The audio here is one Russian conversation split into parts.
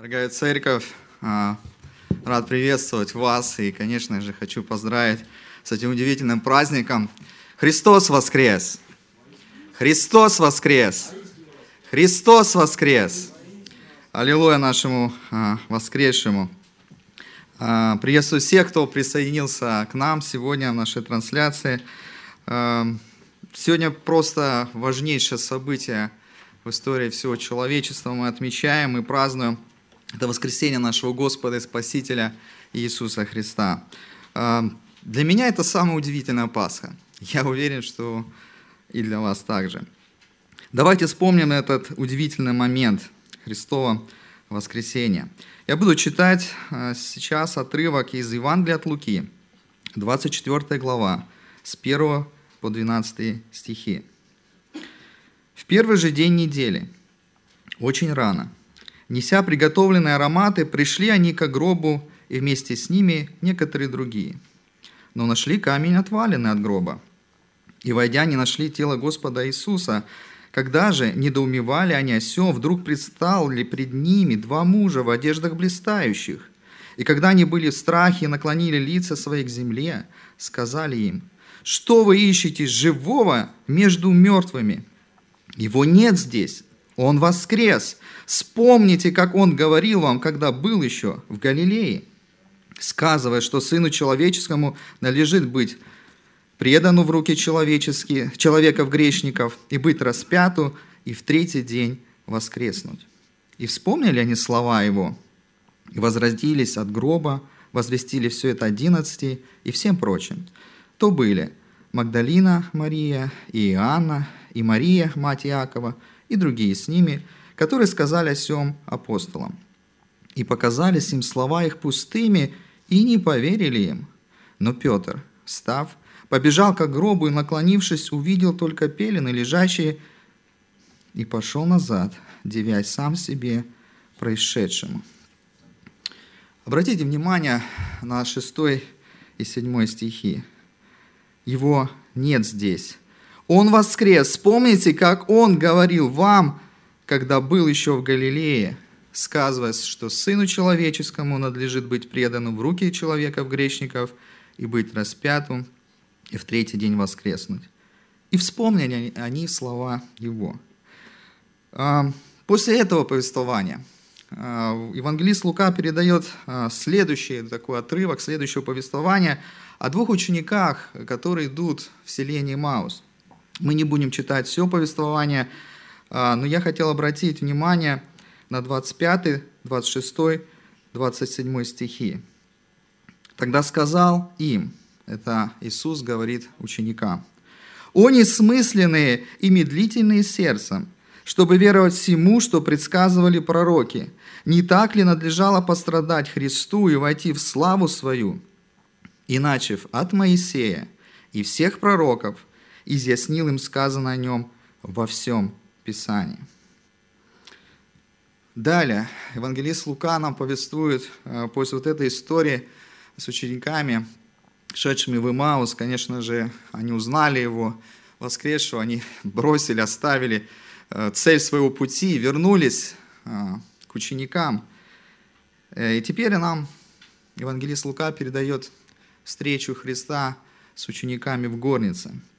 Дорогая церковь, а, рад приветствовать вас и, конечно же, хочу поздравить с этим удивительным праздником. Христос воскрес! Христос воскрес! Христос воскрес! Аллилуйя нашему а, воскресшему! А, приветствую всех, кто присоединился к нам сегодня в нашей трансляции. Сегодня просто важнейшее событие в истории всего человечества мы отмечаем и празднуем – это воскресение нашего Господа и Спасителя Иисуса Христа. А, для меня это самая удивительная Пасха. Я уверен, что и для вас также. Давайте вспомним этот удивительный момент Христова воскресения. Я буду читать а, сейчас отрывок из Евангелия от Луки, 24 глава, с 1 по 12 стихи. В первый же день недели, очень рано – Неся приготовленные ароматы, пришли они к гробу, и вместе с ними некоторые другие. Но нашли камень отваленный от гроба. И, войдя, не нашли тело Господа Иисуса. Когда же недоумевали они о сем, вдруг предстал ли пред ними два мужа в одеждах блистающих. И когда они были в страхе и наклонили лица свои к земле, сказали им, «Что вы ищете живого между мертвыми? Его нет здесь, он воскрес. Вспомните, как Он говорил вам, когда был еще в Галилее, сказывая, что Сыну Человеческому належит быть предану в руки человеческие, человеков-грешников и быть распяту, и в третий день воскреснуть. И вспомнили они слова Его, и возродились от гроба, возвестили все это одиннадцати и всем прочим. То были Магдалина Мария, и Иоанна, и Мария, мать Иакова, и другие с ними, которые сказали о сем апостолам. И показались им слова их пустыми, и не поверили им. Но Петр, встав, побежал к гробу и, наклонившись, увидел только пелены, лежащие, и пошел назад, девясь сам себе происшедшему. Обратите внимание на шестой и седьмой стихи. Его нет здесь. Он воскрес. Вспомните, как Он говорил вам, когда был еще в Галилее, сказывая, что Сыну Человеческому надлежит быть преданным в руки человеков-грешников и быть распятым, и в третий день воскреснуть. И вспомнили они слова Его. А, после этого повествования а, евангелист Лука передает а, следующий такой отрывок, следующее повествование о двух учениках, которые идут в селение Маус – мы не будем читать все повествование, но я хотел обратить внимание на 25, 26, 27 стихи. «Тогда сказал им, это Иисус говорит ученикам, «О несмысленные и медлительные сердцем, чтобы веровать всему, что предсказывали пророки. Не так ли надлежало пострадать Христу и войти в славу свою? Иначе от Моисея и всех пророков – изъяснил им сказано о нем во всем Писании. Далее, евангелист Лука нам повествует э, после вот этой истории с учениками, шедшими в Имаус, конечно же, они узнали его воскресшего, они бросили, оставили э, цель своего пути, вернулись э, к ученикам. И теперь нам евангелист Лука передает встречу Христа с учениками в горнице –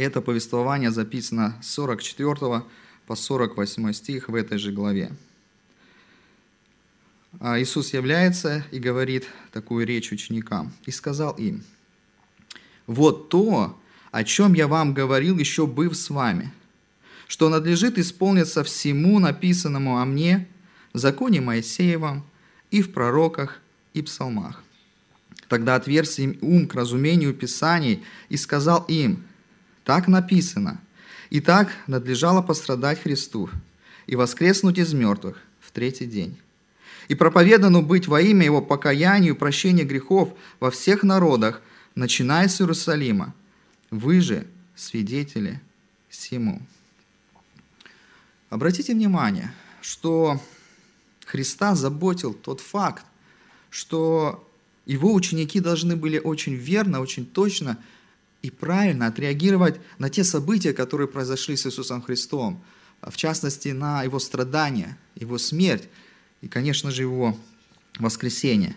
это повествование записано с 44 по 48 стих в этой же главе. А Иисус является и говорит такую речь ученикам. «И сказал им, вот то, о чем я вам говорил, еще быв с вами, что надлежит исполниться всему написанному о мне в законе Моисеевом и в пророках и псалмах. Тогда отверз им ум к разумению Писаний и сказал им, так написано. И так надлежало пострадать Христу и воскреснуть из мертвых в третий день. И проповедану быть во имя Его покаянию и прощения грехов во всех народах, начиная с Иерусалима. Вы же свидетели всему. Обратите внимание, что Христа заботил тот факт, что его ученики должны были очень верно, очень точно – и правильно отреагировать на те события, которые произошли с Иисусом Христом, в частности, на Его страдания, Его смерть и, конечно же, Его воскресение.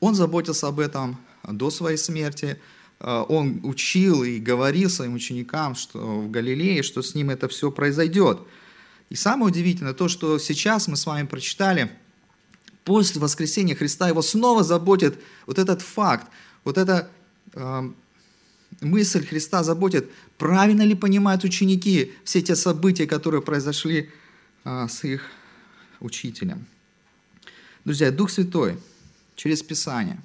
Он заботился об этом до своей смерти. Э, он учил и говорил своим ученикам, что в Галилее, что с ним это все произойдет. И самое удивительное то, что сейчас мы с вами прочитали, после воскресения Христа его снова заботит вот этот факт, вот эта э, мысль Христа заботит, правильно ли понимают ученики все те события, которые произошли э, с их учителем. Друзья, Дух Святой через Писание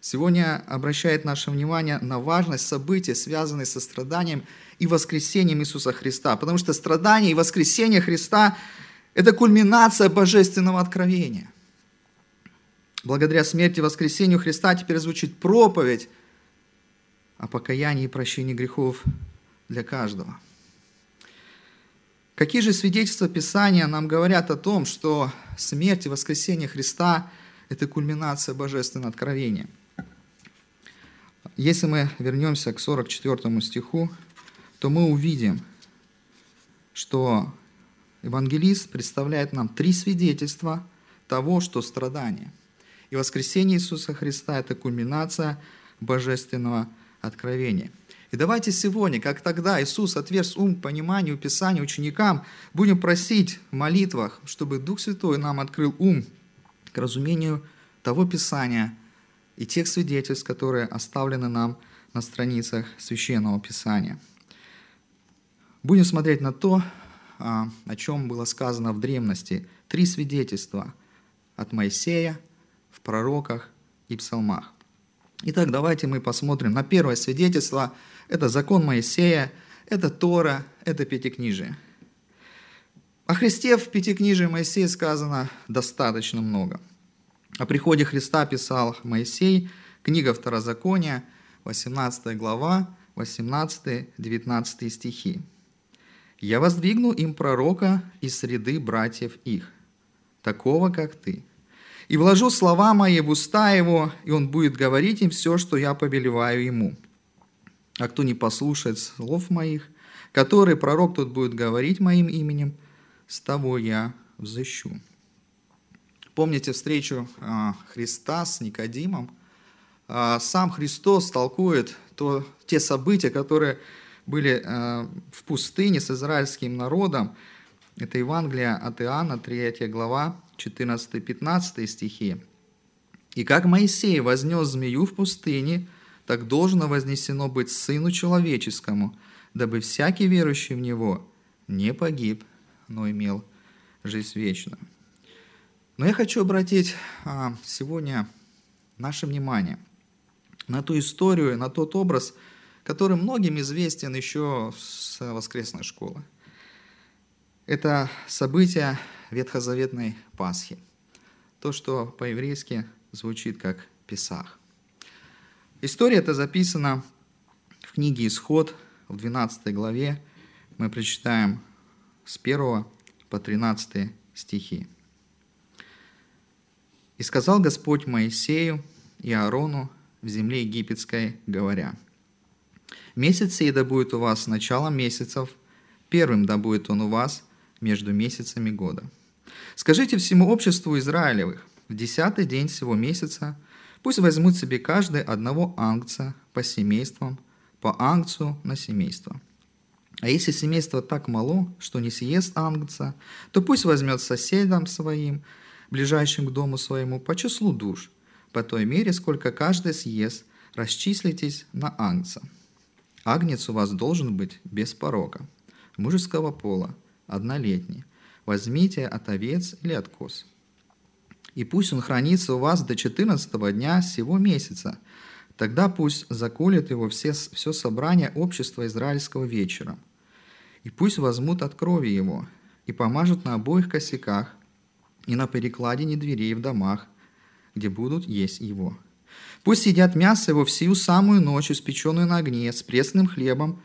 сегодня обращает наше внимание на важность событий, связанных со страданием и воскресением Иисуса Христа. Потому что страдание и воскресение Христа – это кульминация божественного откровения. Благодаря смерти и воскресению Христа теперь звучит проповедь о покаянии и прощении грехов для каждого. Какие же свидетельства Писания нам говорят о том, что смерть и воскресение Христа – это кульминация божественного откровения? Если мы вернемся к 44 стиху, то мы увидим, что евангелист представляет нам три свидетельства того, что страдание и воскресение Иисуса Христа – это кульминация божественного откровения. И давайте сегодня, как тогда Иисус отверз ум пониманию Писания ученикам, будем просить в молитвах, чтобы Дух Святой нам открыл ум к разумению того Писания и тех свидетельств, которые оставлены нам на страницах Священного Писания. Будем смотреть на то, а, о чем было сказано в древности. Три свидетельства от Моисея, в пророках и псалмах. Итак, давайте мы посмотрим на первое свидетельство. Это закон Моисея, это Тора, это Пятикнижие. О Христе в Пятикнижии Моисея сказано достаточно много. О приходе Христа писал Моисей, книга Второзакония, 18 глава, 18-19 стихи. «Я воздвигну им пророка из среды братьев их, такого, как ты, и вложу слова мои в уста его, и он будет говорить им все, что я повелеваю ему. А кто не послушает слов моих, которые пророк тут будет говорить моим именем, с того я взыщу». Помните встречу а, Христа с Никодимом? А, сам Христос толкует то, те события, которые были а, в пустыне с израильским народом. Это Евангелие от Иоанна, 3 глава, 14-15 стихи. «И как Моисей вознес змею в пустыне, так должно вознесено быть Сыну Человеческому, дабы всякий верующий в Него не погиб, но имел жизнь вечную». Но я хочу обратить а, сегодня наше внимание на ту историю, на тот образ, который многим известен еще с воскресной школы. Это событие ветхозаветной Пасхи. То, что по-еврейски звучит как Песах. История эта записана в книге «Исход» в 12 главе. Мы прочитаем с 1 по 13 стихи. «И сказал Господь Моисею и Аарону в земле египетской, говоря, «Месяц сей да будет у вас началом месяцев, первым да будет он у вас между месяцами года. Скажите всему обществу Израилевых, в десятый день всего месяца пусть возьмут себе каждый одного ангца по семействам, по ангцу на семейство. А если семейство так мало, что не съест ангца, то пусть возьмет соседом своим, ближайшим к дому своему, по числу душ, по той мере, сколько каждый съест, расчислитесь на ангца. Агнец у вас должен быть без порока, мужеского пола, однолетний. Возьмите от овец или от коз. И пусть он хранится у вас до 14 дня сего месяца. Тогда пусть заколет его все, все собрание общества израильского вечером. И пусть возьмут от крови его и помажут на обоих косяках и на перекладине дверей в домах, где будут есть его. Пусть едят мясо его всю самую ночь, испеченную на огне, с пресным хлебом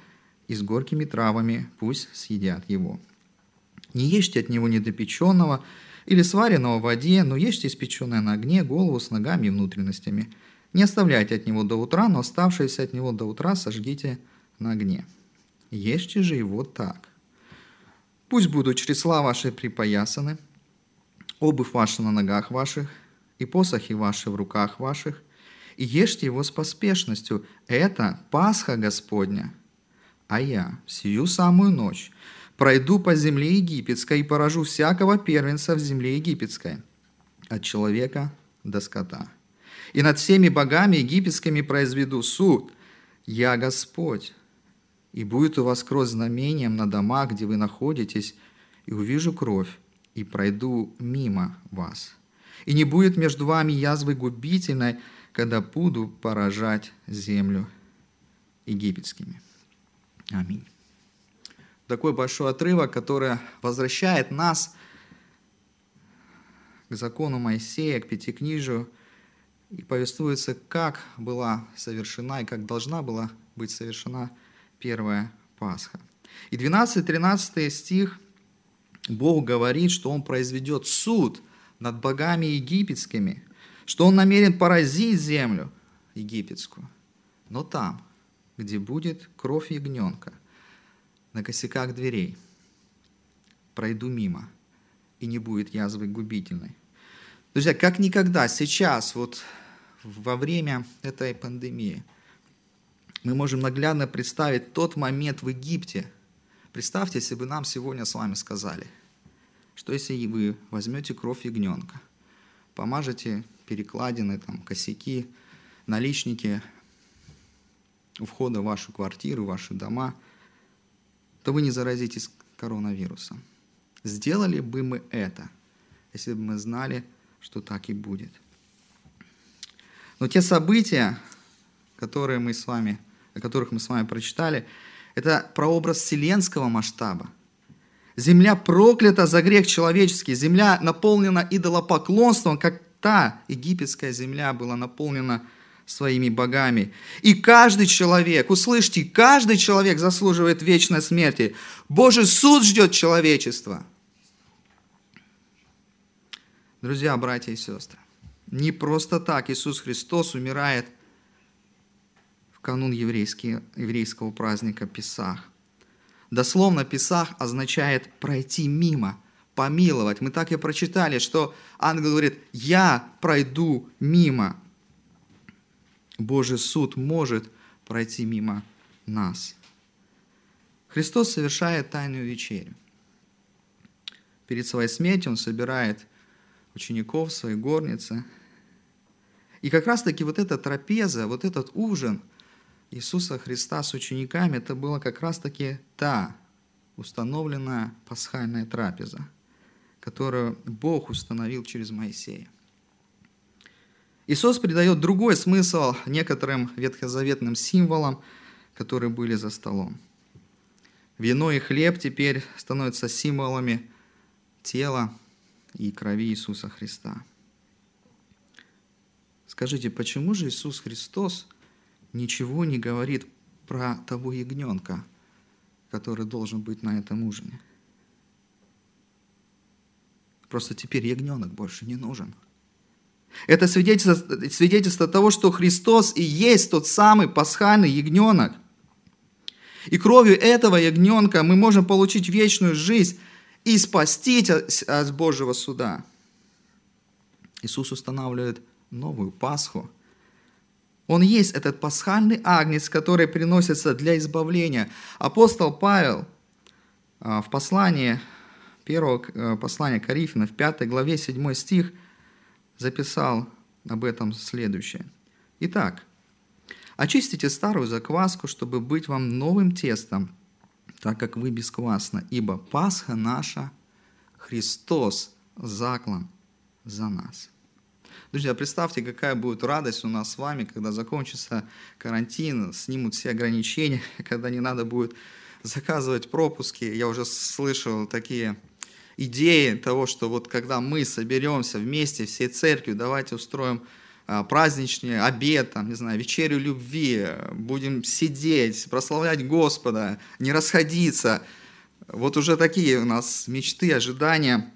и с горькими травами, пусть съедят его. Не ешьте от него недопеченного или сваренного в воде, но ешьте испеченное на огне, голову с ногами и внутренностями. Не оставляйте от него до утра, но оставшееся от него до утра сожгите на огне. Ешьте же его так. Пусть будут чресла ваши припоясаны, обувь ваша на ногах ваших, и посохи ваши в руках ваших, и ешьте его с поспешностью. Это Пасха Господня. А я сию самую ночь пройду по земле египетской и поражу всякого первенца в земле египетской, от человека до скота. И над всеми богами египетскими произведу суд. Я Господь. И будет у вас кровь знамением на домах, где вы находитесь, и увижу кровь, и пройду мимо вас. И не будет между вами язвы губительной, когда буду поражать землю египетскими. Аминь. Такой большой отрывок, который возвращает нас к закону Моисея, к Пятикнижию, и повествуется, как была совершена и как должна была быть совершена первая Пасха. И 12-13 стих Бог говорит, что Он произведет суд над богами египетскими, что Он намерен поразить землю египетскую. Но там, где будет кровь ягненка, на косяках дверей, пройду мимо, и не будет язвы губительной. Друзья, как никогда сейчас, вот во время этой пандемии, мы можем наглядно представить тот момент в Египте. Представьте, если бы нам сегодня с вами сказали, что если вы возьмете кровь ягненка, помажете перекладины, там, косяки, наличники у входа в вашу квартиру, в ваши дома, то вы не заразитесь коронавирусом. Сделали бы мы это, если бы мы знали, что так и будет. Но те события, которые мы с вами, о которых мы с вами прочитали, это прообраз вселенского масштаба. Земля проклята за грех человеческий, земля наполнена идолопоклонством, как та египетская земля была наполнена своими богами. И каждый человек, услышьте, каждый человек заслуживает вечной смерти. Божий суд ждет человечество. Друзья, братья и сестры, не просто так Иисус Христос умирает в канун еврейского праздника Песах. Дословно Песах означает пройти мимо, помиловать. Мы так и прочитали, что ангел говорит, я пройду мимо. Божий суд может пройти мимо нас. Христос совершает тайную вечерю. Перед своей смертью Он собирает учеников в своей горнице. И как раз-таки вот эта трапеза, вот этот ужин Иисуса Христа с учениками, это была как раз-таки та установленная пасхальная трапеза, которую Бог установил через Моисея. Иисус придает другой смысл некоторым ветхозаветным символам, которые были за столом. Вино и хлеб теперь становятся символами тела и крови Иисуса Христа. Скажите, почему же Иисус Христос ничего не говорит про того ягненка, который должен быть на этом ужине? Просто теперь ягненок больше не нужен. Это свидетельство, свидетельство того, что Христос и есть тот самый пасхальный ягненок. И кровью этого ягненка мы можем получить вечную жизнь и спастись от Божьего суда. Иисус устанавливает новую Пасху. Он есть этот пасхальный агнец, который приносится для избавления. Апостол Павел а, в послании, первого э, послания Коринфянам, в 5 главе 7 стих, записал об этом следующее. Итак, очистите старую закваску, чтобы быть вам новым тестом, так как вы бесквасны, ибо Пасха наша, Христос заклан за нас. Друзья, представьте, какая будет радость у нас с вами, когда закончится карантин, снимут все ограничения, когда не надо будет заказывать пропуски. Я уже слышал такие идеи того, что вот когда мы соберемся вместе всей церковью, давайте устроим а, праздничный обед, там, не знаю, вечерю любви, будем сидеть, прославлять Господа, не расходиться. Вот уже такие у нас мечты, ожидания.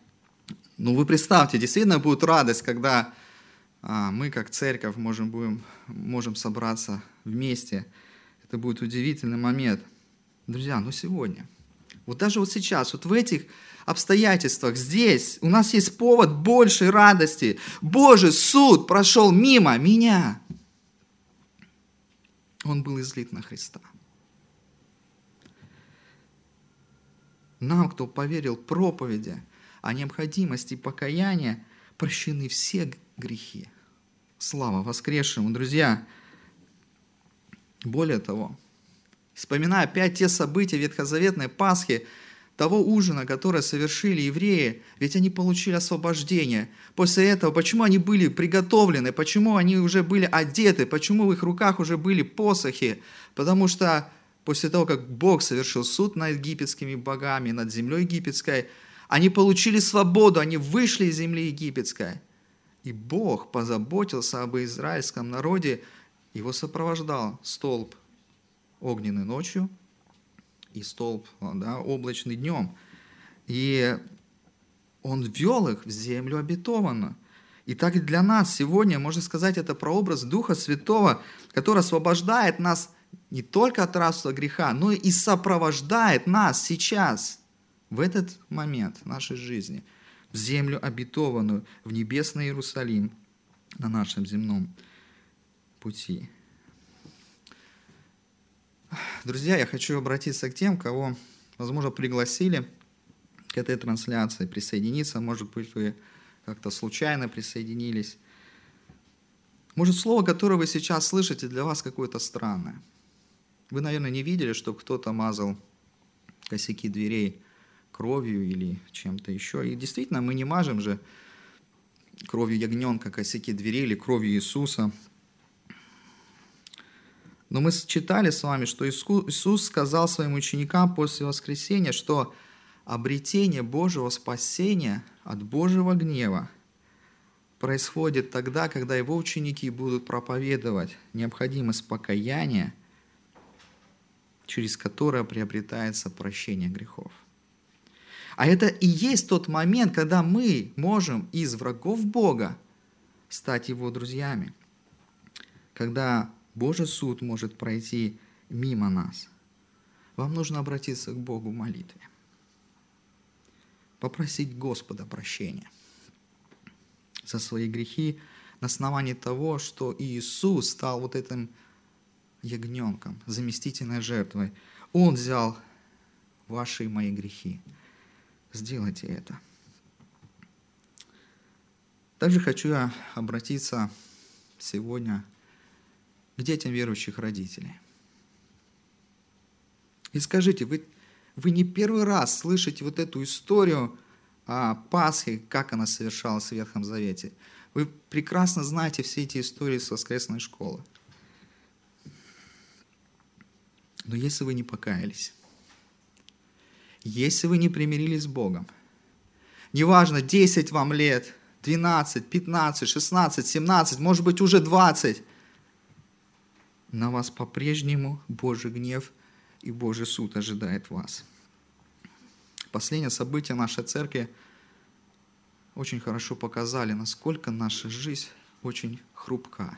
Ну, вы представьте, действительно будет радость, когда а, мы, как церковь, можем, будем, можем собраться вместе. Это будет удивительный момент. Друзья, ну сегодня, Вот даже вот сейчас, вот в этих обстоятельствах, здесь у нас есть повод большей радости. Божий суд прошел мимо меня. Он был излит на Христа. Нам, кто поверил проповеди о необходимости покаяния, прощены все грехи. Слава воскресшему, друзья! Более того, вспоминая опять те события Ветхозаветной Пасхи, того ужина, который совершили евреи, ведь они получили освобождение. После этого, почему они были приготовлены, почему они уже были одеты, почему в их руках уже были посохи? Потому что после того, как Бог совершил суд над египетскими богами, над землей египетской, они получили свободу, они вышли из земли египетской. И Бог позаботился об израильском народе, его сопровождал столб огненный ночью и столб да, облачный днем. И он ввел их в землю обетованную. И так для нас сегодня, можно сказать, это прообраз Духа Святого, который освобождает нас не только от рабства греха, но и сопровождает нас сейчас, в этот момент нашей жизни, в землю обетованную, в небесный Иерусалим на нашем земном пути. Друзья, я хочу обратиться к тем, кого, возможно, пригласили к этой трансляции присоединиться. Может быть, вы как-то случайно присоединились. Может, слово, которое вы сейчас слышите, для вас какое-то странное. Вы, наверное, не видели, чтобы кто-то мазал косяки дверей кровью или чем-то еще. И действительно, мы не мажем же кровью ягненка косяки дверей или кровью Иисуса – но мы читали с вами, что Иисус сказал своим ученикам после воскресения, что обретение Божьего спасения от Божьего гнева происходит тогда, когда его ученики будут проповедовать необходимость покаяния, через которое приобретается прощение грехов. А это и есть тот момент, когда мы можем из врагов Бога стать его друзьями. Когда Божий суд может пройти мимо нас. Вам нужно обратиться к Богу в молитве. Попросить Господа прощения за свои грехи на основании того, что Иисус стал вот этим ягненком, заместительной жертвой. Он взял ваши и мои грехи. Сделайте это. Также хочу я обратиться сегодня к детям верующих родителей. И скажите, вы, вы не первый раз слышите вот эту историю о Пасхе, как она совершалась в Ветхом Завете. Вы прекрасно знаете все эти истории с воскресной школы. Но если вы не покаялись, если вы не примирились с Богом, неважно, 10 вам лет, 12, 15, 16, 17, может быть уже 20, на вас по-прежнему Божий гнев и Божий суд ожидает вас. Последние события нашей церкви очень хорошо показали, насколько наша жизнь очень хрупка.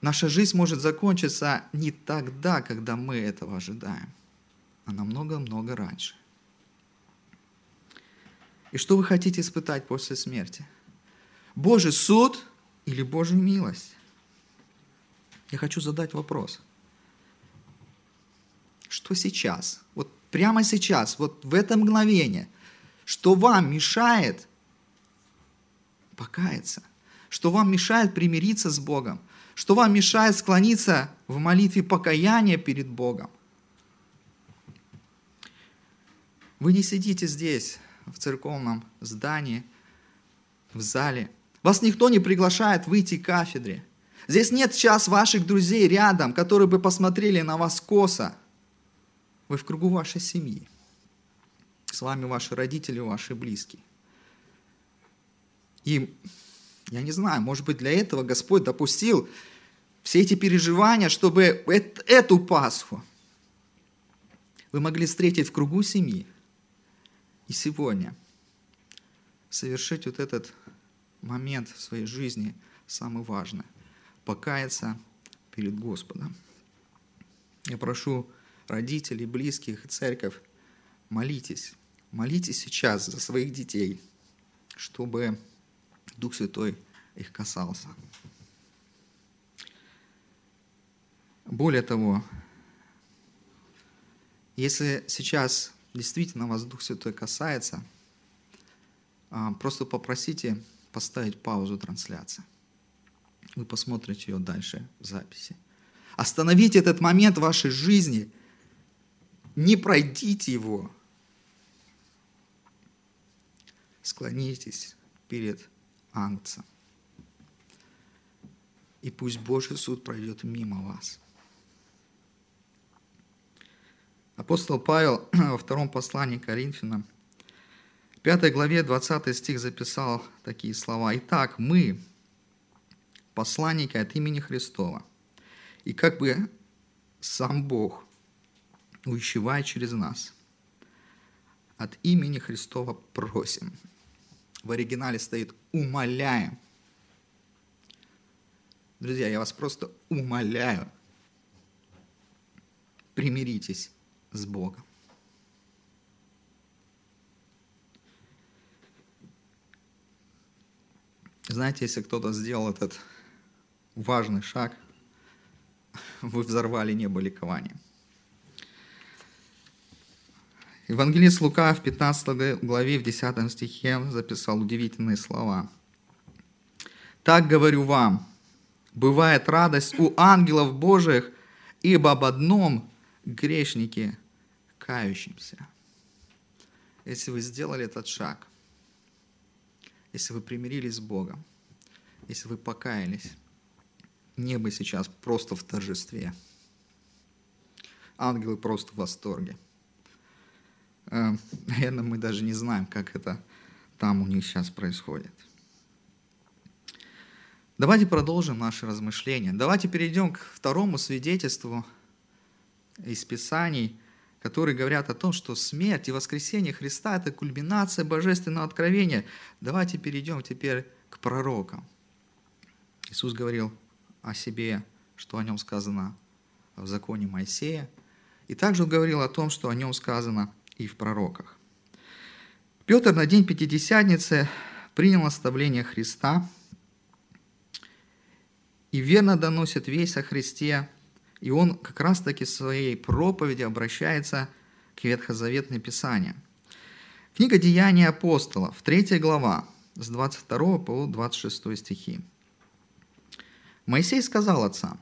Наша жизнь может закончиться не тогда, когда мы этого ожидаем, а намного-много раньше. И что вы хотите испытать после смерти? Божий суд или Божью милость? Я хочу задать вопрос. Что сейчас, вот прямо сейчас, вот в это мгновение, что вам мешает покаяться, что вам мешает примириться с Богом, что вам мешает склониться в молитве покаяния перед Богом. Вы не сидите здесь, в церковном здании, в зале. Вас никто не приглашает выйти к кафедре – Здесь нет сейчас ваших друзей рядом, которые бы посмотрели на вас косо. Вы в кругу вашей семьи. С вами ваши родители, ваши близкие. И я не знаю, может быть, для этого Господь допустил все эти переживания, чтобы эту Пасху вы могли встретить в кругу семьи. И сегодня совершить вот этот момент в своей жизни самый важный покаяться перед Господом. Я прошу родителей, близких, церковь, молитесь. Молитесь сейчас за своих детей, чтобы Дух Святой их касался. Более того, если сейчас действительно вас Дух Святой касается, а, просто попросите поставить паузу трансляции. Вы посмотрите ее дальше в записи. Остановите этот момент вашей жизни. Не пройдите его. Склонитесь перед Ангцем. И пусть Божий суд пройдет мимо вас. Апостол Павел во втором послании Коринфянам, 5 главе 20 стих записал такие слова. «Итак, мы, посланники от имени Христова, и как бы сам Бог, увещевая через нас, от имени Христова просим». В оригинале стоит «умоляем». Друзья, я вас просто умоляю, примиритесь с Богом. Знаете, если кто-то сделал этот важный шаг, вы взорвали небо ликования. Евангелист Лука в 15 главе, в 10 стихе записал удивительные слова. «Так говорю вам, бывает радость у ангелов Божиих, ибо об одном грешнике кающимся. Если вы сделали этот шаг, если вы примирились с Богом, если вы покаялись, небо сейчас просто в торжестве. Ангелы просто в восторге. Э, наверное, мы даже не знаем, как это там у них сейчас происходит. Давайте продолжим наши размышления. Давайте перейдем к второму свидетельству из Писаний, которые говорят о том, что смерть и воскресение Христа – это кульминация божественного откровения. Давайте перейдем теперь к пророкам. Иисус говорил о себе, что о нем сказано в законе Моисея, и также он говорил о том, что о нем сказано и в пророках. Петр на день Пятидесятницы принял наставление Христа и верно доносит весь о Христе и он как раз-таки в своей проповеди обращается к Ветхозаветной Писанию. Книга Деяния апостолов, 3 глава, с 22 по 26 стихи. Моисей сказал отцам,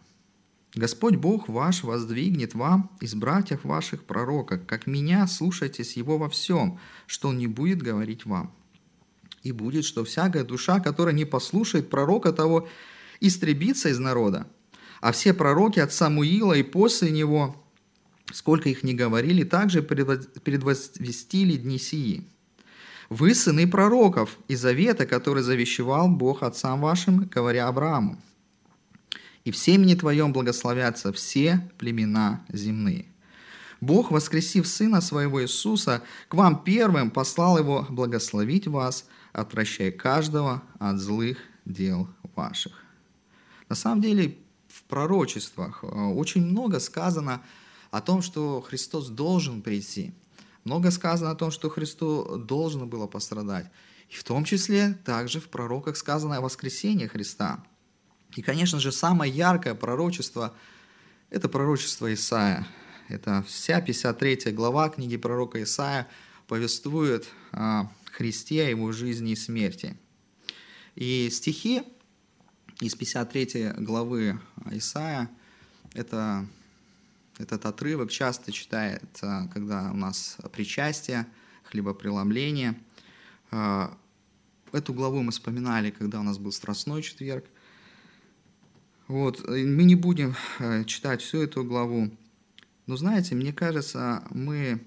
Господь Бог ваш воздвигнет вам из братьев ваших пророков, как меня слушайтесь его во всем, что он не будет говорить вам. И будет, что всякая душа, которая не послушает пророка того, истребится из народа. А все пророки от Самуила и после него, сколько их не говорили, также предвозвестили дни сии. Вы сыны пророков и завета, который завещевал Бог отцам вашим, говоря Аврааму. И в семени твоем благословятся все племена земные. Бог, воскресив Сына Своего Иисуса, к вам первым послал Его благословить вас, отвращая каждого от злых дел ваших. На самом деле, в пророчествах э, очень много сказано о том, что Христос должен прийти. Много сказано о том, что Христу должно было пострадать. И в том числе также в пророках сказано о воскресении Христа. И, конечно же, самое яркое пророчество – это пророчество Исаия. Это вся 53 глава книги пророка Исаия повествует о Христе, о его жизни и смерти. И стихи из 53 главы Исаия. Это, этот отрывок часто читается, когда у нас причастие, хлебопреломление. А, эту главу мы вспоминали, когда у нас был Страстной четверг. Вот. Мы не будем э, читать всю эту главу. Но знаете, мне кажется, мы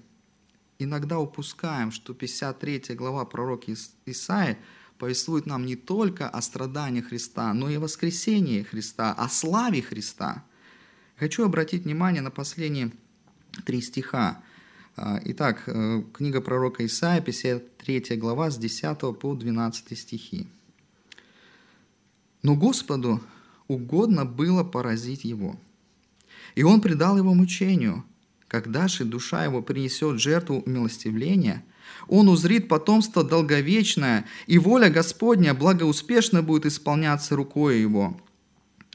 иногда упускаем, что 53 глава пророка Исаия повествует нам не только о страдании Христа, но и о воскресении Христа, о славе Христа. Хочу обратить внимание на последние три стиха. А, итак, э, книга пророка Исаия, 53 глава, с 10 по 12 стихи. «Но Господу угодно было поразить его, и он предал его мучению, Когда же душа его принесет жертву умилостивления, он узрит потомство долговечное, и воля Господня благоуспешно будет исполняться рукой его.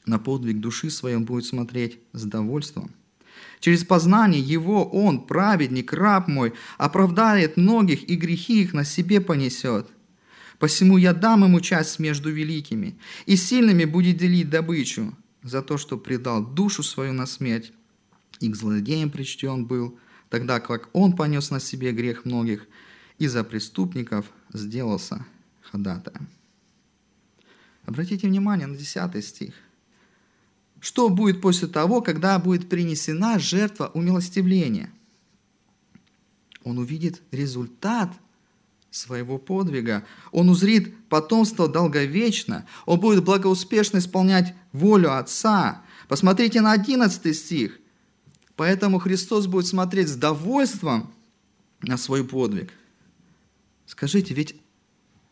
На подвиг души своей он будет смотреть с довольством. Через познание его он, праведник, раб мой, оправдает многих и грехи их на себе понесет. Посему я дам ему часть между великими, и сильными будет делить добычу за то, что предал душу свою на смерть, и к злодеям причтен был, тогда как он понес на себе грех многих, и за преступников сделался ходатаем. Обратите внимание на 10 стих – что будет после того, когда будет принесена жертва умилостивления? Он увидит результат своего подвига. Он узрит потомство долговечно. Он будет благоуспешно исполнять волю Отца. Посмотрите на 11 стих. Поэтому Христос будет смотреть с довольством на свой подвиг. Скажите, ведь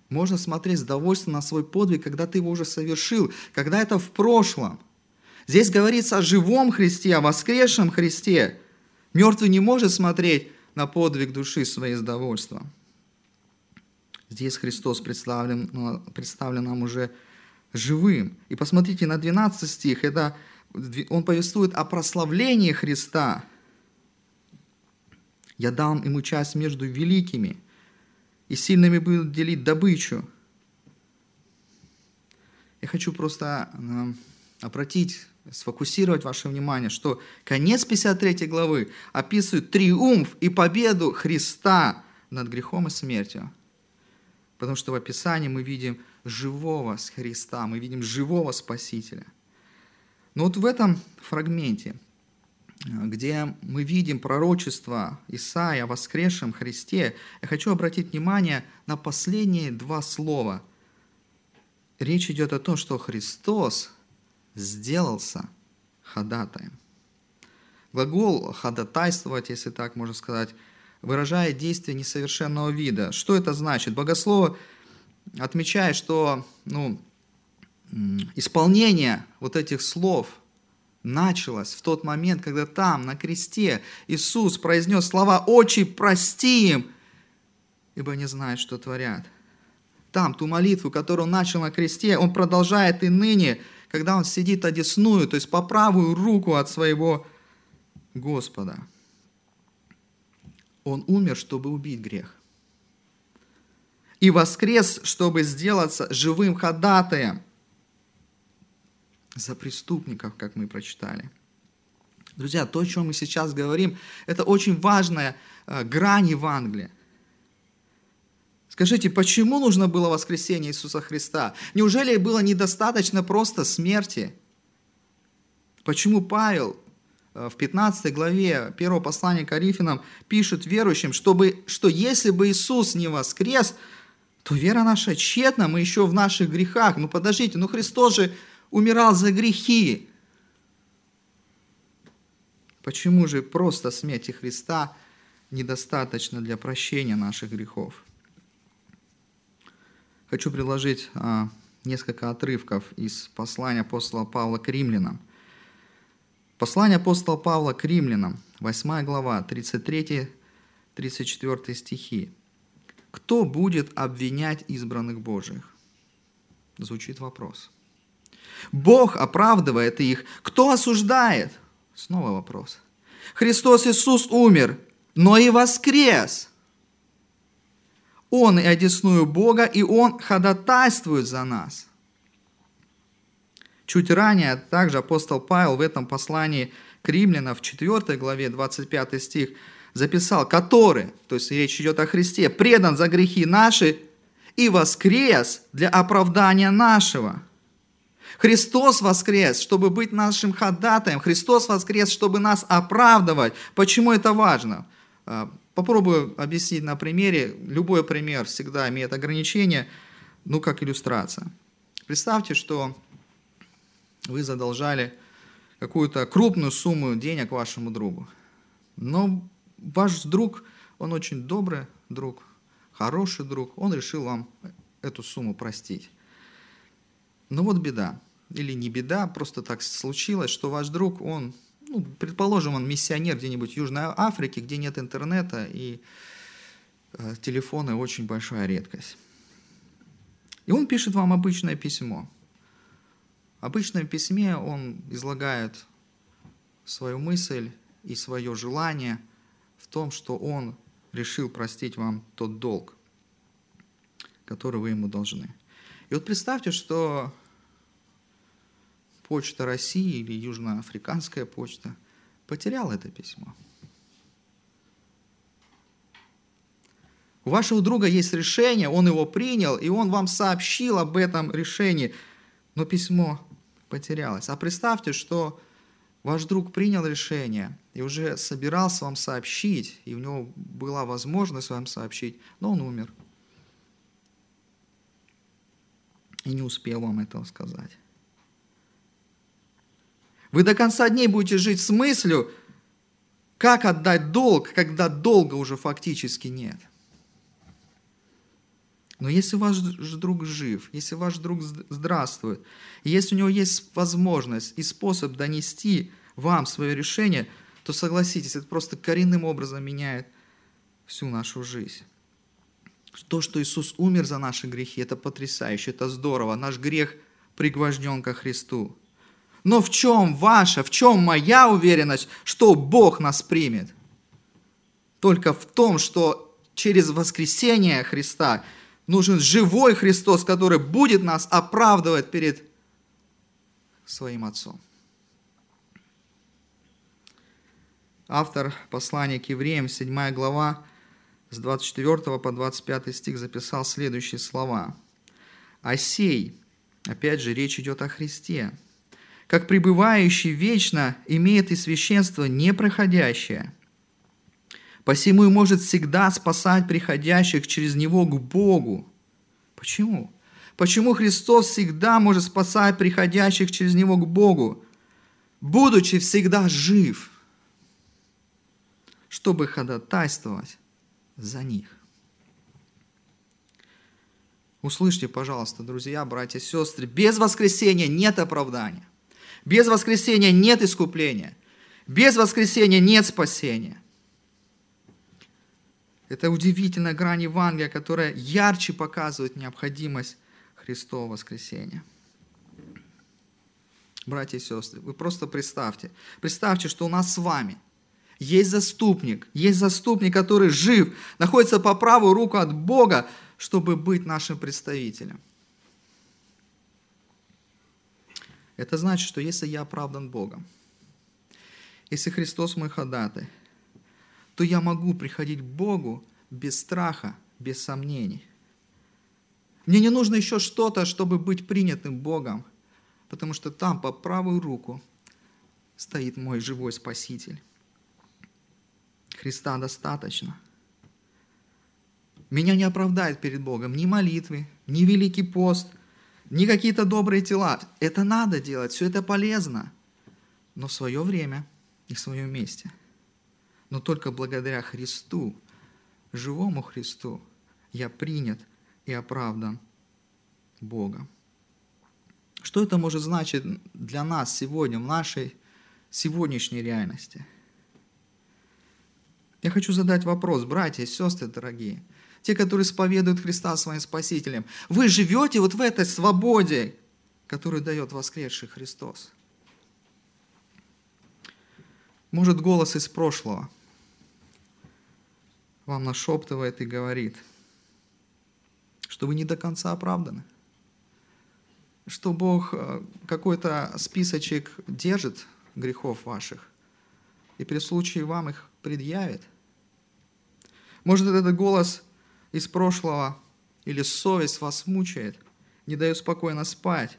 можно смотреть с довольством на свой подвиг, когда ты его уже совершил, когда это в прошлом – Здесь говорится о живом Христе, о воскресшем Христе. Мертвый не может смотреть на подвиг души своей с довольством. Здесь Христос представлен, представлен нам уже живым. И посмотрите на 12 стих, это, он повествует о прославлении Христа. «Я дам ему часть между великими, и сильными будут делить добычу». Я хочу просто э, обратить сфокусировать ваше внимание, что конец 53 главы описывает триумф и победу Христа над грехом и смертью. Потому что в описании мы видим живого с Христа, мы видим живого Спасителя. Но вот в этом фрагменте, где мы видим пророчество Исаия о воскресшем Христе, я хочу обратить внимание на последние два слова. Речь идет о том, что Христос сделался ходатаем. Глагол «ходатайствовать», если так можно сказать, выражает действие несовершенного вида. Что это значит? Богослов отмечает, что ну, исполнение вот этих слов началось в тот момент, когда там, на кресте, Иисус произнес слова «Очи, прости им, ибо не знают, что творят». Там, ту молитву, которую он начал на кресте, он продолжает и ныне – когда он сидит одесную, то есть по правую руку от своего Господа. Он умер, чтобы убить грех. И воскрес, чтобы сделаться живым ходатаем за преступников, как мы прочитали. Друзья, то, о чем мы сейчас говорим, это очень важная э, грань Евангелия. Скажите, почему нужно было воскресение Иисуса Христа? Неужели было недостаточно просто смерти? Почему Павел в 15 главе 1 послания к Коринфянам пишет верующим, чтобы, что если бы Иисус не воскрес, то вера наша тщетна, мы еще в наших грехах. Ну подождите, ну Христос же умирал за грехи. Почему же просто смерти Христа недостаточно для прощения наших грехов? Хочу предложить а, несколько отрывков из послания апостола Павла к римлянам. Послание апостола Павла к римлянам, 8 глава, 33-34 стихи. «Кто будет обвинять избранных Божьих?» Звучит вопрос. Бог оправдывает их. Кто осуждает? Снова вопрос. Христос Иисус умер, но и воскрес. Он и одесную Бога, и Он ходатайствует за нас. Чуть ранее также апостол Павел в этом послании к римлянам в 4 главе 25 стих записал, который, то есть речь идет о Христе, предан за грехи наши и воскрес для оправдания нашего. Христос воскрес, чтобы быть нашим ходатаем. Христос воскрес, чтобы нас оправдывать. Почему это важно? А, Попробую объяснить на примере. Любой пример всегда имеет ограничения, ну, как иллюстрация. Представьте, что вы задолжали какую-то крупную сумму денег вашему другу. Но ваш друг, он очень добрый друг, хороший друг, он решил вам эту сумму простить. Но вот беда, или не беда, просто так случилось, что ваш друг, он ну, предположим, он миссионер где-нибудь в Южной Африке, где нет интернета и э, телефоны очень большая редкость. И он пишет вам обычное письмо. В обычном письме он излагает свою мысль и свое желание в том, что он решил простить вам тот долг, который вы ему должны. И вот представьте, что почта России или южноафриканская почта потеряла это письмо. У вашего друга есть решение, он его принял, и он вам сообщил об этом решении, но письмо потерялось. А представьте, что ваш друг принял решение и уже собирался вам сообщить, и у него была возможность вам сообщить, но он умер. И не успел вам этого сказать. Вы до конца дней будете жить с мыслью, как отдать долг, когда долга уже фактически нет. Но если ваш друг жив, если ваш друг здравствует, если у него есть возможность и способ донести вам свое решение, то согласитесь, это просто коренным образом меняет всю нашу жизнь. То, что Иисус умер за наши грехи, это потрясающе, это здорово. Наш грех пригвожден ко Христу. Но в чем ваша, в чем моя уверенность, что Бог нас примет? Только в том, что через воскресение Христа нужен живой Христос, который будет нас оправдывать перед своим Отцом. Автор послания к евреям, 7 глава, с 24 по 25 стих записал следующие слова. «Осей» Опять же, речь идет о Христе. Как пребывающий вечно имеет и священство непроходящее. Посему и может всегда спасать приходящих через него к Богу. Почему? Почему Христос всегда может спасать приходящих через него к Богу, будучи всегда жив, чтобы ходатайствовать за них? Услышьте, пожалуйста, друзья, братья, сестры, без воскресения нет оправдания. Без воскресения нет искупления. Без воскресения нет спасения. Это удивительная грань Евангелия, которая ярче показывает необходимость Христова воскресения. Братья и сестры, вы просто представьте. Представьте, что у нас с вами есть заступник, есть заступник, который жив, находится по правую руку от Бога, чтобы быть нашим представителем. Это значит, что если я оправдан Богом, если Христос мой ходатай, то я могу приходить к Богу без страха, без сомнений. Мне не нужно еще что-то, чтобы быть принятым Богом, потому что там по правую руку стоит мой живой Спаситель. Христа достаточно – меня не оправдает перед Богом ни молитвы, ни великий пост, ни какие-то добрые тела. Это надо делать, все это полезно, но в свое время и в своем месте. Но только благодаря Христу, живому Христу, я принят и оправдан Богом. Что это может значить для нас сегодня, в нашей сегодняшней реальности? Я хочу задать вопрос, братья и сестры дорогие – те, которые исповедуют Христа своим Спасителем. Вы живете вот в этой свободе, которую дает воскресший Христос. Может, голос из прошлого вам нашептывает и говорит, что вы не до конца оправданы, что Бог э, какой-то списочек держит грехов ваших, и при случае вам их предъявит. Может, этот голос из прошлого или совесть вас мучает, не дает спокойно спать,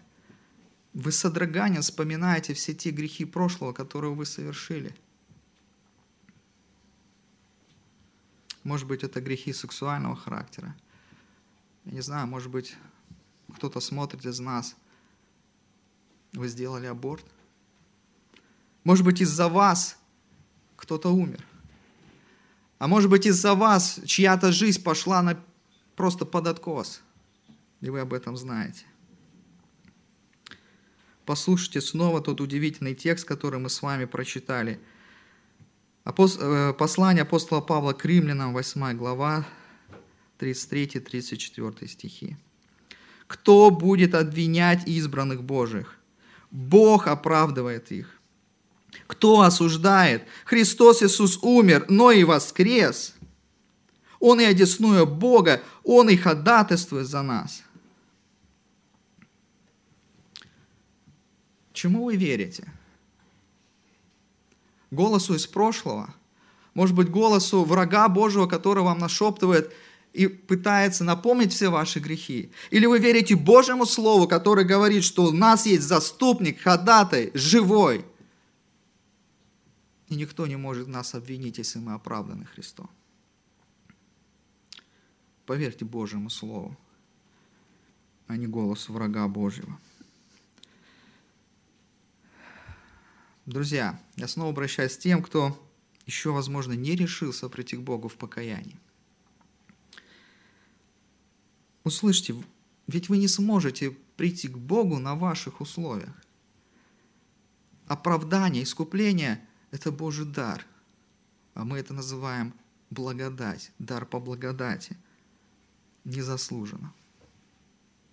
вы содроганием вспоминаете все те грехи прошлого, которые вы совершили. Может быть, это грехи сексуального характера. Я не знаю, может быть, кто-то смотрит из нас. Вы сделали аборт. Может быть, из-за вас кто-то умер. А может быть из-за вас чья-то жизнь пошла на просто под откос. И вы об этом знаете. послушайте снова тот удивительный текст, который мы с вами прочитали. Э, послание апостола Павла к римлянам, 8 глава, 33-34 стихи. «Кто будет обвинять избранных Божьих? Бог оправдывает их. Кто осуждает? Христос Иисус умер, но и воскрес. Он и одесную Бога, Он и ходатайствует за нас. Чему вы верите? Голосу из прошлого? Может быть, голосу врага Божьего, который вам нашептывает и пытается напомнить все ваши грехи? Или вы верите Божьему Слову, который говорит, что у нас есть заступник, ходатай, живой, и никто не может нас обвинить, если мы оправданы Христом. Поверьте Божьему Слову, а не голосу врага Божьего. Друзья, я снова обращаюсь к тем, кто еще, возможно, не решился прийти к Богу в покаянии. Услышьте, ведь вы не сможете прийти к Богу на ваших условиях. Оправдание, искупление – это Божий дар. А мы это называем благодать, дар по благодати. Незаслуженно.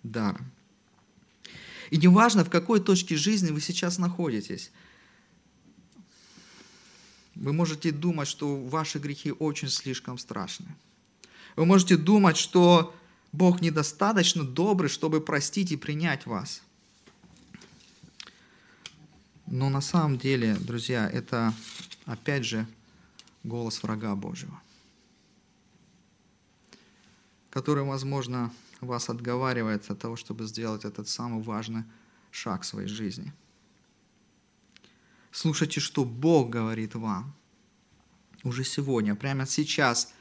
Даром. И неважно, в какой точке жизни вы сейчас находитесь, вы можете думать, что ваши грехи очень слишком страшны. Вы можете думать, что Бог недостаточно добрый, чтобы простить и принять вас. Но на самом деле, друзья, это опять же голос врага Божьего, который, возможно, вас отговаривает от того, чтобы сделать этот самый важный шаг в своей жизни. Слушайте, что Бог говорит вам уже сегодня, прямо сейчас.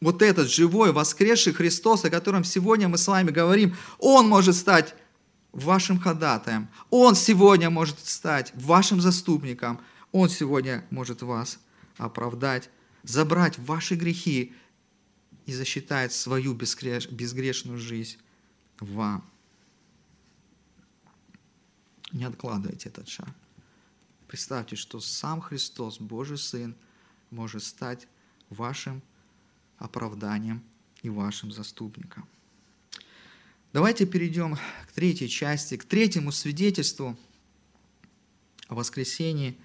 Вот этот живой, воскресший Христос, о котором сегодня мы с вами говорим, Он может стать вашим ходатаем. Он сегодня может стать вашим заступником. Он сегодня может вас оправдать, забрать ваши грехи и засчитать свою безгрешную жизнь вам. Не откладывайте этот шаг. Представьте, что сам Христос, Божий Сын, может стать вашим оправданием и вашим заступником. Давайте перейдем к третьей части, к третьему свидетельству о воскресении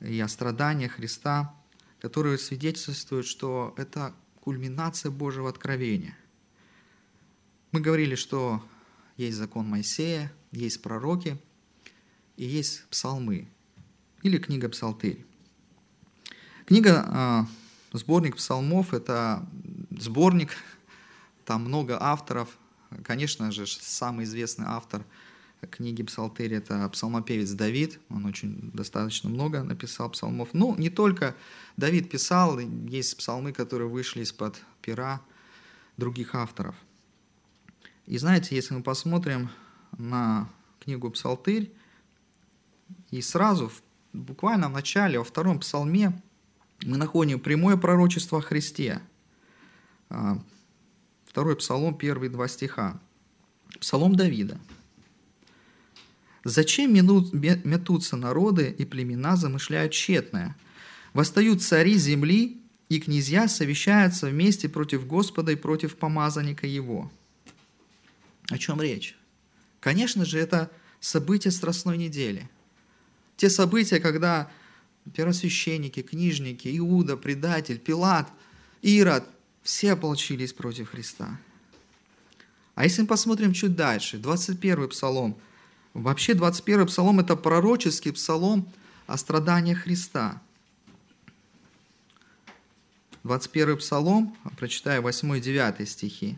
и о страданиях Христа, которое свидетельствует, что это кульминация Божьего откровения. Мы говорили, что есть закон Моисея, есть пророки и есть псалмы или книга Псалтырь. Книга, а, сборник псалмов – это сборник, там много авторов, Конечно же, самый известный автор книги Псалтырь – это псалмопевец Давид. Он очень достаточно много написал псалмов. Ну, не только Давид писал, есть псалмы, которые вышли из-под пера других авторов. И знаете, если мы посмотрим на книгу Псалтырь, и сразу, буквально в начале, во втором псалме, мы находим прямое пророчество о Христе. А, Второй псалом, первые два стиха. Псалом Давида. «Зачем метутся народы и племена замышляют тщетное? Восстают цари земли, и князья совещаются вместе против Господа и против помазанника его». О чем речь? Конечно же, это события Страстной недели. Те события, когда первосвященники, книжники, Иуда, предатель, Пилат, Ирод – все ополчились против Христа. А если мы посмотрим чуть дальше, 21 псалом. Вообще 21 псалом – это пророческий псалом о страданиях Христа. 21 псалом, прочитаю 8 и 9 стихи.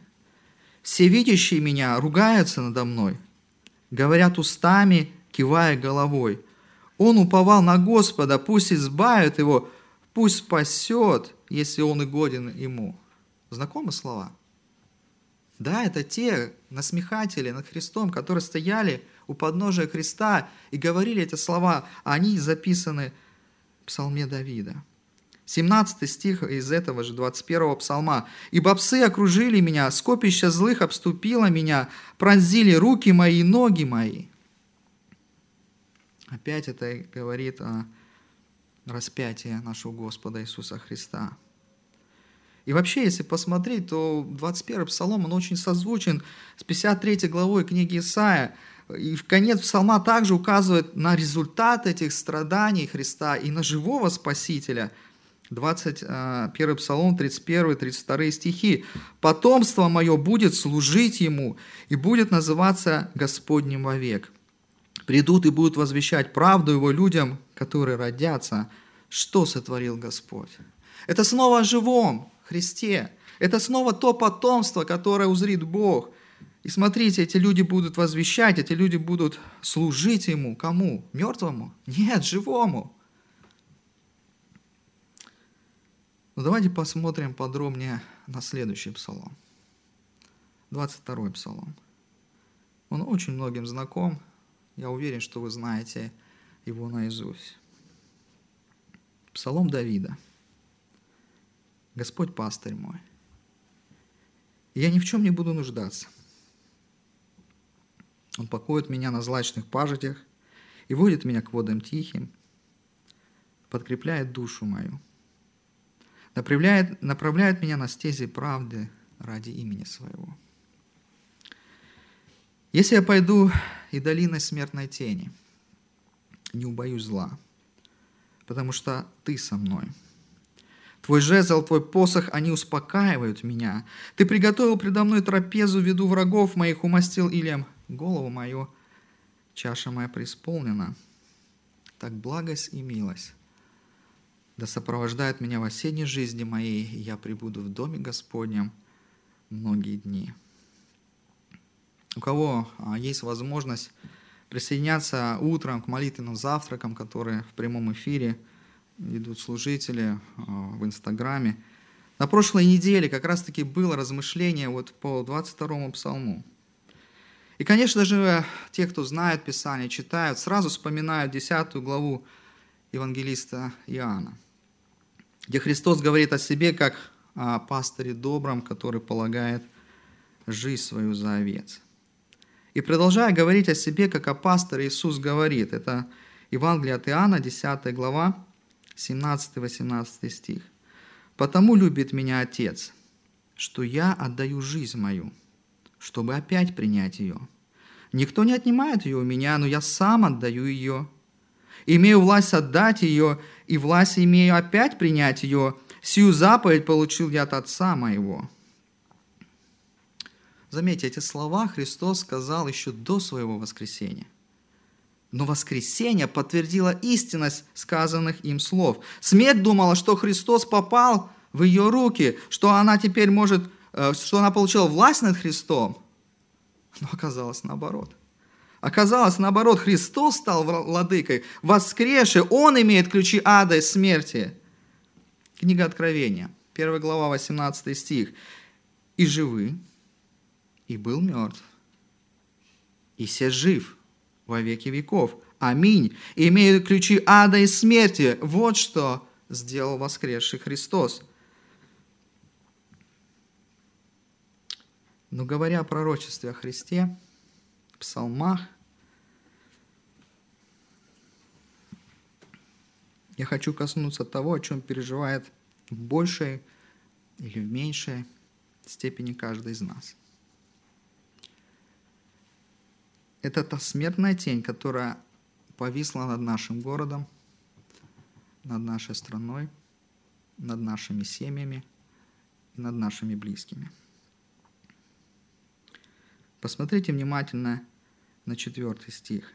«Все видящие меня ругаются надо мной, говорят устами, кивая головой. Он уповал на Господа, пусть избавит его, пусть спасет, если он и годен ему». Знакомы слова? Да, это те насмехатели над Христом, которые стояли у подножия Христа и говорили эти слова, а они записаны в псалме Давида. 17 стих из этого же 21 псалма. «Ибо псы окружили меня, скопище злых обступило меня, пронзили руки мои и ноги мои». Опять это говорит о распятии нашего Господа Иисуса Христа. И вообще, если посмотреть, то 21 псалом, он очень созвучен с 53 главой книги Исаия. И в конец псалма также указывает на результат этих страданий Христа и на живого Спасителя. 21 псалом, 31-32 стихи. «Потомство мое будет служить ему и будет называться Господним вовек. Придут и будут возвещать правду его людям, которые родятся. Что сотворил Господь?» Это снова о живом, Христе. Это снова то потомство, которое узрит Бог. И смотрите, эти люди будут возвещать, эти люди будут служить Ему. Кому? Мертвому? Нет, живому. Ну, давайте посмотрим подробнее на следующий псалом. 22 псалом. Он очень многим знаком. Я уверен, что вы знаете его наизусть. Псалом Давида. Господь пастырь мой. Я ни в чем не буду нуждаться. Он покоит меня на злачных пажитях и водит меня к водам тихим, подкрепляет душу мою, направляет, направляет меня на стези правды ради имени своего. Если я пойду и долиной смертной тени, не убоюсь зла, потому что ты со мной – Твой жезл, твой посох, они успокаивают меня. Ты приготовил предо мной трапезу в виду врагов моих, умастил илем голову мою. Чаша моя преисполнена. Так благость и милость да сопровождает меня в осенней жизни моей, и я прибуду в доме Господнем многие дни. У кого а, есть возможность присоединяться утром к молитвенным завтракам, которые в прямом эфире – идут служители а, в Инстаграме. На прошлой неделе как раз-таки было размышление вот по 22 псалму. И, конечно же, те, кто знает Писание, читают, сразу вспоминают 10 главу евангелиста Иоанна, где Христос говорит о себе как о пастыре добром, который полагает жизнь свою за овец. И продолжая говорить о себе, как о пасторе, Иисус говорит, это Евангелие от Иоанна, 10 глава, 17-18 стих. «Потому любит меня Отец, что я отдаю жизнь мою, чтобы опять принять ее. Никто не отнимает ее у меня, но я сам отдаю ее. Имею власть отдать ее, и власть имею опять принять ее. Сию заповедь получил я от Отца моего». Заметьте, эти слова Христос сказал еще до своего воскресения. Но воскресение подтвердило истинность сказанных им слов. Смерть думала, что Христос попал в ее руки, что она теперь может, э, что она получила власть над Христом. Но оказалось наоборот. Оказалось наоборот, Христос стал владыкой, воскресший, Он имеет ключи ада и смерти. Книга Откровения, 1 глава, 18 стих. «И живы, и был мертв, и все жив, во веки веков. Аминь. Имеют ключи ада и смерти. Вот что сделал воскресший Христос. Но говоря о пророчестве о Христе, в псалмах, я хочу коснуться того, о чем переживает в большей или в меньшей степени каждый из нас – Это та смертная тень, которая повисла над нашим городом, над нашей страной, над нашими семьями и над нашими близкими. Посмотрите внимательно на четвертый стих.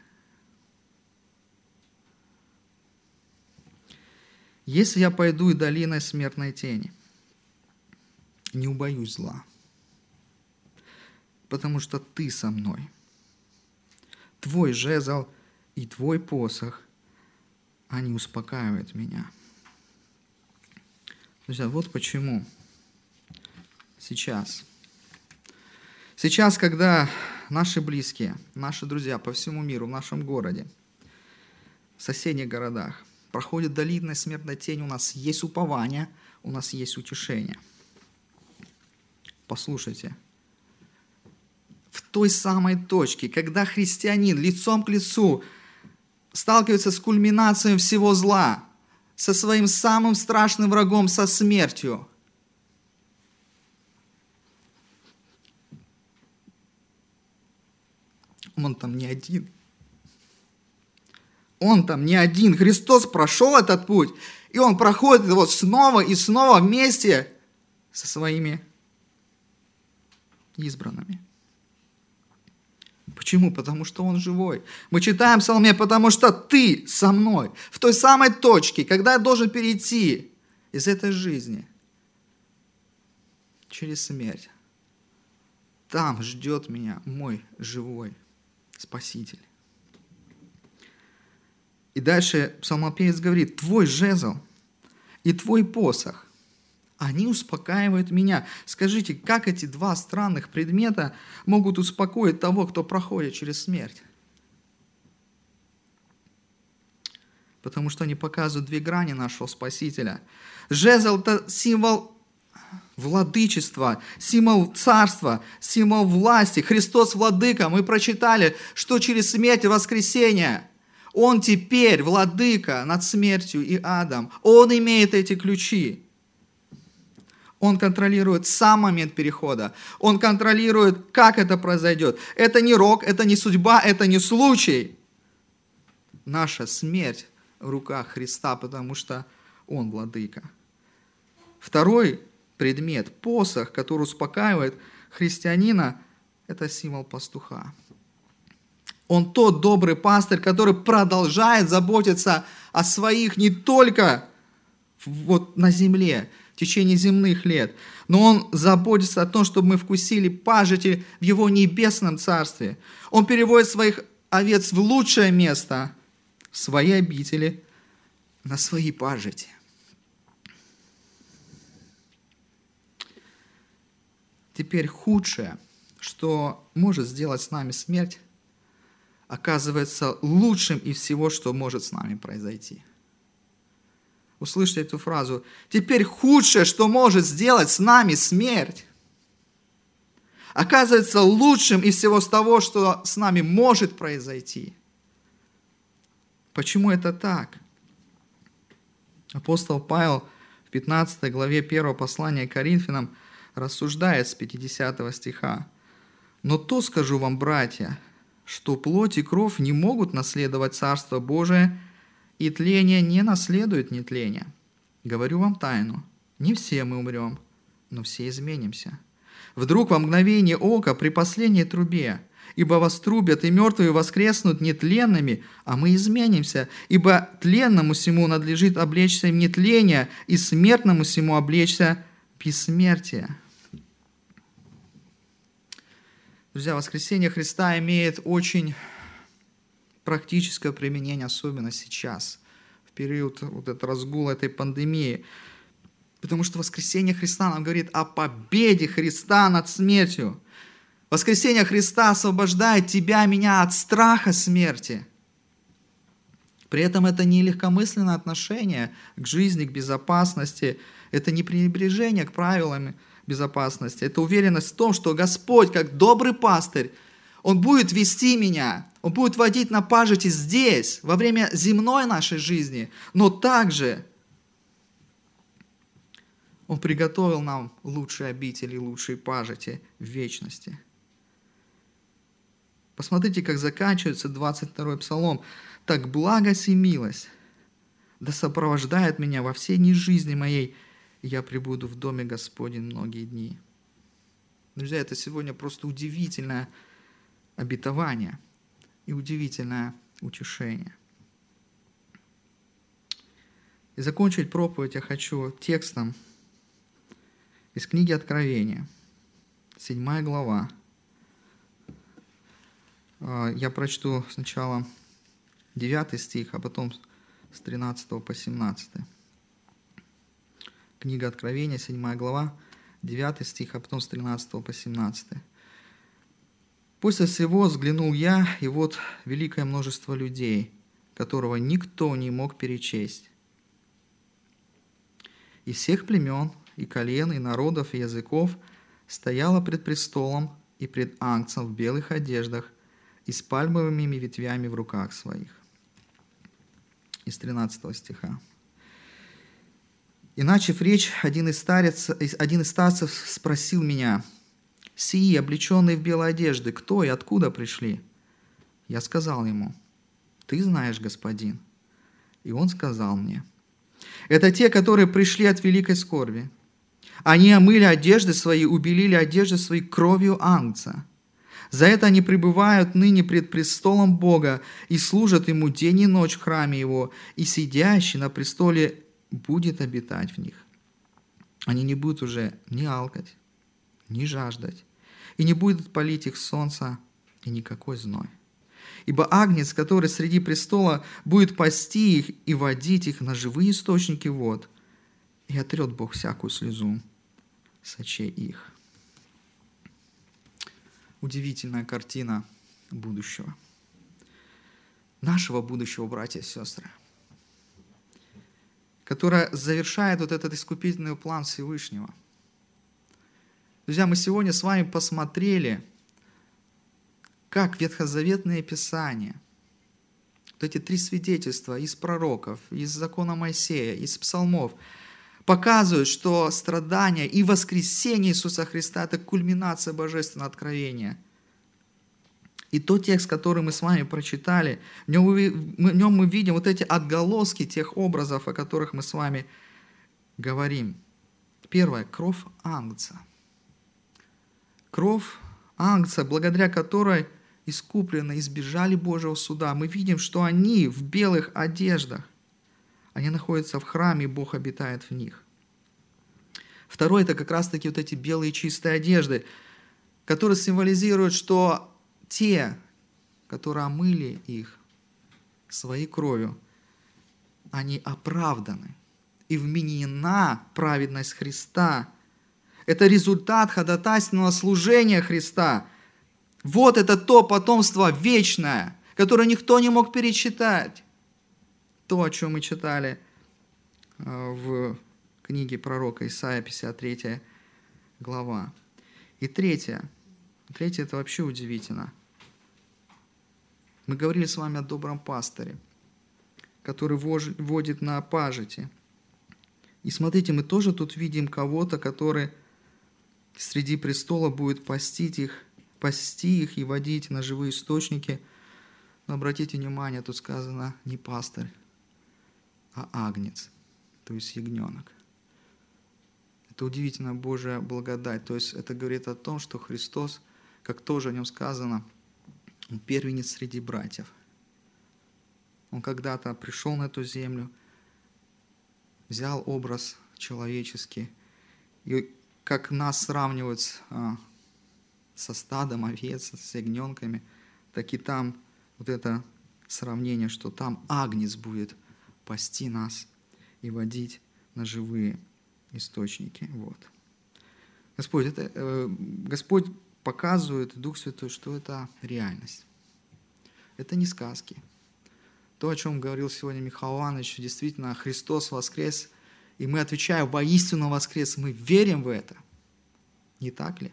«Если я пойду и долиной смертной тени, не убоюсь зла, потому что ты со мной» Твой жезл и Твой посох, они успокаивают меня. Друзья, вот почему сейчас. Сейчас, когда наши близкие, наши друзья по всему миру, в нашем городе, в соседних городах, проходит долинная смертная тень, у нас есть упование, у нас есть утешение. Послушайте, той самой точке, когда христианин лицом к лицу сталкивается с кульминацией всего зла, со своим самым страшным врагом, со смертью. Он там не один. Он там не один. Христос прошел этот путь, и он проходит его снова и снова вместе со своими избранными. Почему? Потому что Он живой. Мы читаем Псалме, потому что Ты со мной, в той самой точке, когда я должен перейти из этой жизни через смерть. Там ждет меня мой живой Спаситель. И дальше псалмопевец говорит, твой жезл и твой посох они успокаивают меня. Скажите, как эти два странных предмета могут успокоить того, кто проходит через смерть? Потому что они показывают две грани нашего Спасителя. Жезл – это символ владычества, символ царства, символ власти. Христос владыка. Мы прочитали, что через смерть и воскресение Он теперь владыка над смертью и адом. Он имеет эти ключи. Он контролирует сам момент перехода. Он контролирует, как это произойдет. Это не рок, это не судьба, это не случай. Наша смерть в руках Христа, потому что Он владыка. Второй предмет, посох, который успокаивает христианина, это символ пастуха. Он тот добрый пастырь, который продолжает заботиться о своих не только вот на земле, течение земных лет. Но Он заботится о том, чтобы мы вкусили пажити в Его небесном царстве. Он переводит своих овец в лучшее место, в свои обители, на свои пажити. Теперь худшее, что может сделать с нами смерть, оказывается лучшим из всего, что может с нами произойти – Услышьте эту фразу. Теперь худшее, что может сделать с нами смерть, оказывается лучшим из всего того, что с нами может произойти. Почему это так? Апостол Павел в 15 главе 1 послания к Коринфянам рассуждает с 50 стиха. «Но то скажу вам, братья, что плоть и кровь не могут наследовать Царство Божие, и тление не наследует нетление. Говорю вам тайну, не все мы умрем, но все изменимся. Вдруг во мгновение ока при последней трубе, ибо вострубят и мертвые воскреснут нетленными, а мы изменимся, ибо тленному всему надлежит облечься нетление, и смертному всему облечься бессмертие. Друзья, воскресение Христа имеет очень практическое применение, особенно сейчас, в период вот этого разгула этой пандемии. Потому что воскресение Христа нам говорит о победе Христа над смертью. Воскресение Христа освобождает тебя, меня от страха смерти. При этом это не легкомысленное отношение к жизни, к безопасности, это не пренебрежение к правилам безопасности, это уверенность в том, что Господь, как добрый пастырь, Он будет вести меня, он будет водить на пажити здесь, во время земной нашей жизни, но также Он приготовил нам лучшие обители, лучшие пажити в вечности. Посмотрите, как заканчивается 22-й псалом. «Так благость и милость да сопровождает меня во все дни жизни моей, я пребуду в доме Господень многие дни». Друзья, это сегодня просто удивительное обетование – и удивительное утешение. И закончить проповедь я хочу текстом из книги Откровения, 7 глава. А, я прочту сначала 9 стих, а потом с 13 по 17. Книга Откровения, 7 глава, 9 стих, а потом с 13 по 17. После всего взглянул я, и вот великое множество людей, которого никто не мог перечесть. И всех племен, и колен, и народов, и языков стояло пред престолом и пред ангцем в белых одеждах и с пальмовыми ветвями в руках своих. из 13 стиха. И начав речь, один из, старец, один из старцев спросил меня, «Сии, облеченные в белые одежды, кто и откуда пришли?» Я сказал ему, «Ты знаешь, господин». И он сказал мне, «Это те, которые пришли от великой скорби. Они омыли одежды свои, убелили одежды свои кровью ангца. За это они пребывают ныне пред престолом Бога и служат Ему день и ночь в храме Его, и сидящий на престоле будет обитать в них. Они не будут уже ни алкать, ни жаждать, и не будет палить их солнца и никакой зной. Ибо агнец, который среди престола, будет пасти их и водить их на живые источники вод, и отрет Бог всякую слезу с очей их. Удивительная картина будущего. Нашего будущего, братья и сестры – которая завершает вот этот искупительный план Всевышнего. Друзья, мы сегодня с вами посмотрели, как ветхозаветные писания, вот эти три свидетельства из пророков, из закона Моисея, из псалмов, показывают, что страдания и воскресение Иисуса Христа – это кульминация божественного откровения – и тот текст, который мы с вами прочитали, в нем, в нем мы видим вот эти отголоски тех образов, о которых мы с вами говорим. Первое – кровь ангца. Кровь ангца, благодаря которой искупленно избежали Божьего суда. Мы видим, что они в белых одеждах. Они находятся в храме, Бог обитает в них. Второе – это как раз-таки вот эти белые чистые одежды, которые символизируют, что те, которые омыли их своей кровью, они оправданы. И вменена праведность Христа. Это результат ходатайственного служения Христа. Вот это то потомство вечное, которое никто не мог перечитать. То, о чем мы читали э, в книге пророка Исаия, 53 глава. И третье. Третье – это вообще удивительно. Мы говорили с вами о добром пастыре, который водит на пажити. И смотрите, мы тоже тут видим кого-то, который среди престола будет постить их, пасти их и водить на живые источники. Но обратите внимание, тут сказано не пастырь, а агнец, то есть ягненок. Это удивительная Божья благодать. То есть это говорит о том, что Христос, как тоже о нем сказано – он первенец среди братьев. Он когда-то пришел на эту землю, взял образ человеческий. И как нас сравнивают а, со стадом овец, с ягненками, так и там вот это сравнение, что там агнец будет пасти нас и водить на живые источники. Вот. Господь, это, э, Господь показывает Дух Святой, что это реальность. Это не сказки. То, о чем говорил сегодня Михаил Иванович, действительно, Христос воскрес, и мы отвечаем, воистину воскрес, мы верим в это. Не так ли?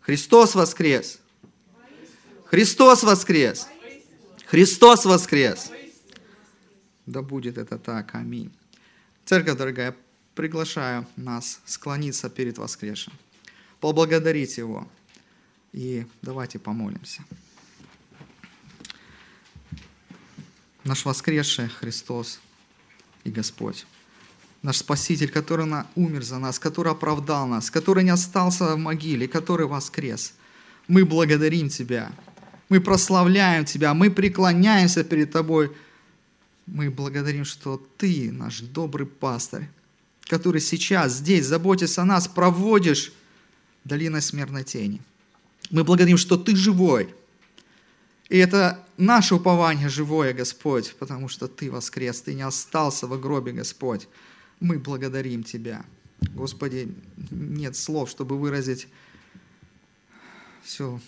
Христос воскрес! Христос воскрес! Христос воскрес! Да будет это так. Аминь. Церковь, дорогая, приглашаю нас склониться перед воскресшим, поблагодарить Его. И давайте помолимся. Наш воскресший Христос и Господь, наш Спаситель, который умер за нас, который оправдал нас, который не остался в могиле, который воскрес. Мы благодарим Тебя, мы прославляем Тебя, мы преклоняемся перед Тобой. Мы благодарим, что Ты наш добрый пастырь, который сейчас здесь, заботясь о нас, проводишь долиной смертной тени – мы благодарим, что Ты живой. И это наше упование живое, Господь, потому что Ты воскрес, Ты не остался во гробе, Господь. Мы благодарим Тебя. Господи, нет слов, чтобы выразить все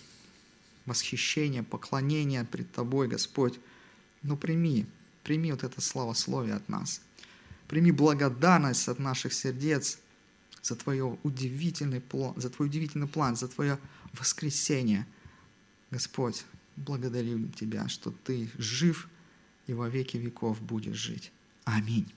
восхищение, поклонение пред Тобой, Господь. Но прими, прими вот это славословие от нас. Прими благодарность от наших сердец за, твое удивительный план, за Твой удивительный план, за Твое воскресение. Господь, благодарю Тебя, что Ты жив и во веки веков будешь жить. Аминь.